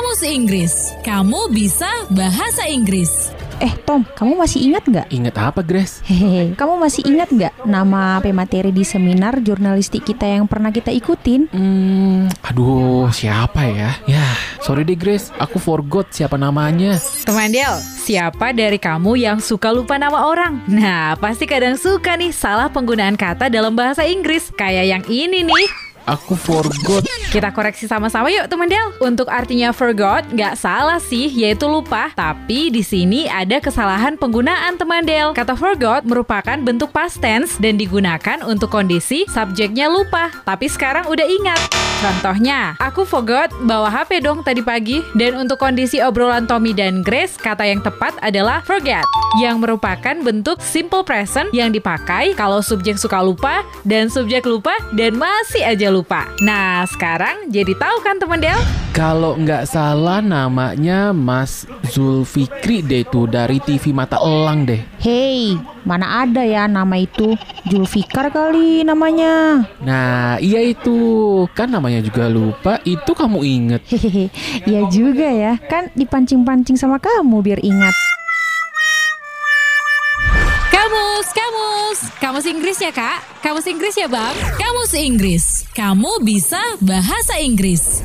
Kamus Inggris. Kamu bisa bahasa Inggris. Eh Tom, kamu masih ingat nggak? Ingat apa, Grace? Hehehe, kamu masih ingat nggak nama pemateri di seminar jurnalistik kita yang pernah kita ikutin? Hmm, aduh, siapa ya? Ya, sorry deh Grace, aku forgot siapa namanya. Teman Del, siapa dari kamu yang suka lupa nama orang? Nah, pasti kadang suka nih salah penggunaan kata dalam bahasa Inggris. Kayak yang ini nih. Aku forgot. Kita koreksi sama-sama yuk teman Del. Untuk artinya forgot, nggak salah sih, yaitu lupa. Tapi di sini ada kesalahan penggunaan teman Del. Kata forgot merupakan bentuk past tense dan digunakan untuk kondisi subjeknya lupa. Tapi sekarang udah ingat. Contohnya, aku forgot bawa HP dong tadi pagi. Dan untuk kondisi obrolan Tommy dan Grace, kata yang tepat adalah forget. Yang merupakan bentuk simple present yang dipakai kalau subjek suka lupa dan subjek lupa dan masih aja lupa. Nah, sekarang jadi tahu kan teman Del? Kalau nggak salah namanya Mas Zulfikri deh tuh dari TV Mata Elang deh. Hei, mana ada ya nama itu? Julfikar kali namanya. Nah, iya itu. Kan namanya juga lupa, itu kamu inget. Hehehe, ya juga ya. Kan dipancing-pancing sama kamu biar ingat. Kamus, kamus. Kamus Inggris ya, Kak? Kamus Inggris ya, Bang? Kamus Inggris. Kamu bisa bahasa Inggris.